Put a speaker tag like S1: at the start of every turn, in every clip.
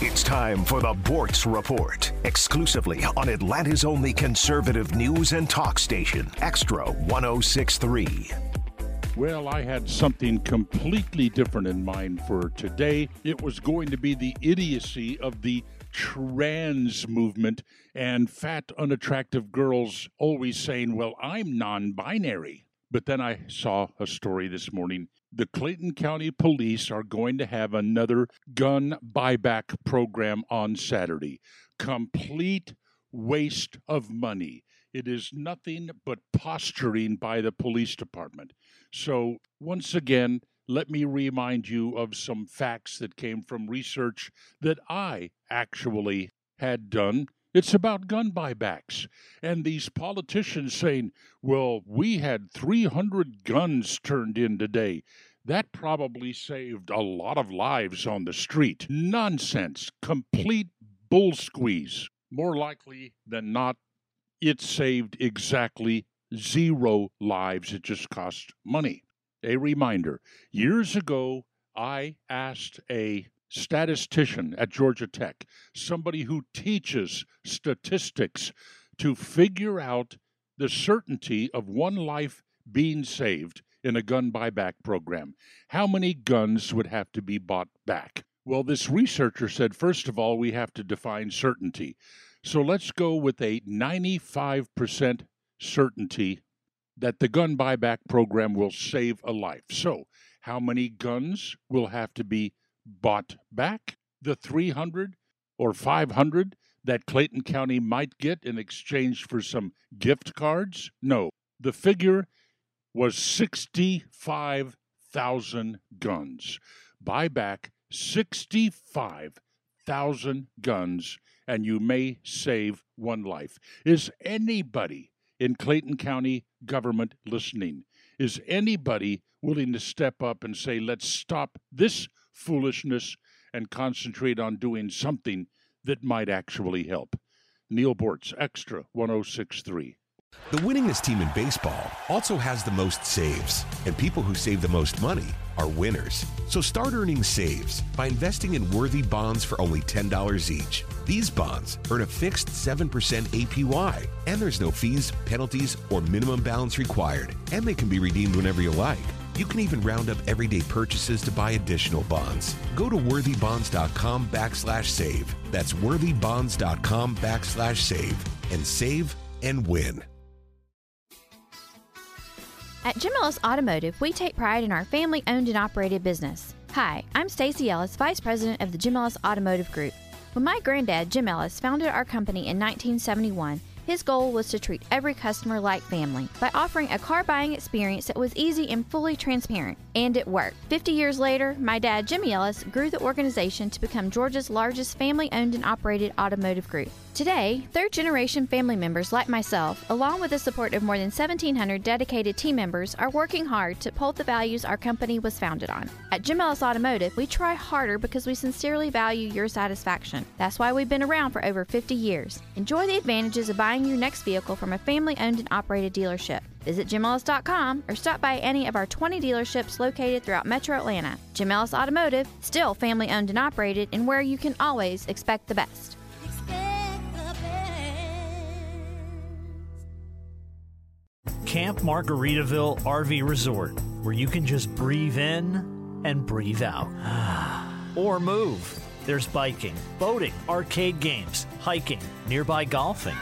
S1: It's time for the Boortz Report, exclusively on Atlanta's only conservative news and talk station, Xtra 1063.
S2: Well, I had something completely different in mind for today. It was going to be the idiocy of the trans movement and fat, unattractive girls always saying, Well, I'm non binary. But then I saw a story this morning. The Clayton County Police are going to have another gun buyback program on Saturday. Complete waste of money. It is nothing but posturing by the police department. So, once again, let me remind you of some facts that came from research that I actually had done. It's about gun buybacks. And these politicians saying, well, we had 300 guns turned in today. That probably saved a lot of lives on the street. Nonsense. Complete bull squeeze. More likely than not, it saved exactly zero lives. It just cost money. A reminder years ago, I asked a statistician at Georgia Tech, somebody who teaches statistics, to figure out the certainty of one life being saved in a gun buyback program. How many guns would have to be bought back? Well, this researcher said, first of all, we have to define certainty. So let's go with a 95% certainty that the gun buyback program will save a life. So, how many guns will have to be bought back? The 300 or 500 that Clayton County might get in exchange for some gift cards? No. The figure was 65,000 guns. Buy back 65,000 guns and you may save one life. Is anybody in Clayton County government listening? Is anybody willing to step up and say, let's stop this foolishness and concentrate on doing something that might actually help? Neil Boortz, Xtra 1063.
S3: The winningest team in baseball also has the most saves, and people who save the most money are winners. So start earning saves by investing in worthy bonds for only $10 each. These bonds earn a fixed 7% APY, and there's no fees, penalties, or minimum balance required, and they can be redeemed whenever you like. You can even round up everyday purchases to buy additional bonds. Go to worthybonds.com backslash save. That's worthybonds.com backslash save and save and win.
S4: At Jim Ellis Automotive, we take pride in our family owned and operated business. Hi, I'm Stacy Ellis, Vice President of the Jim Ellis Automotive Group. When my granddad, Jim Ellis, founded our company in 1971, his goal was to treat every customer like family by offering a car buying experience that was easy and fully transparent. And it worked. 50 years later, my dad, Jimmy Ellis, grew the organization to become Georgia's largest family owned and operated automotive group. Today, third generation family members like myself, along with the support of more than 1,700 dedicated team members, are working hard to uphold the values our company was founded on. At Jim Ellis Automotive, we try harder because we sincerely value your satisfaction. That's why we've been around for over 50 years. Enjoy the advantages of buying your next vehicle from a family owned and operated dealership. Visit JimEllis.com or stop by any of our 20 dealerships located throughout Metro Atlanta. Jim Ellis Automotive, still family owned and operated, and where you can always expect the best.
S5: Camp Margaritaville RV Resort, where you can just breathe in and breathe out. or move. There's biking, boating, arcade games, hiking, nearby golfing.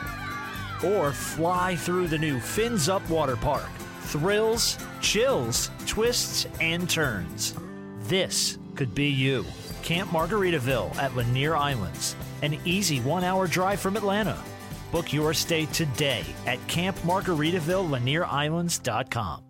S5: Or fly through the new Fins Up Water Park. Thrills, chills, twists, and turns. This could be you. Camp Margaritaville at Lanier Islands, an easy one hour drive from Atlanta. Book your stay today at campmargaritaville.lanierislands.com.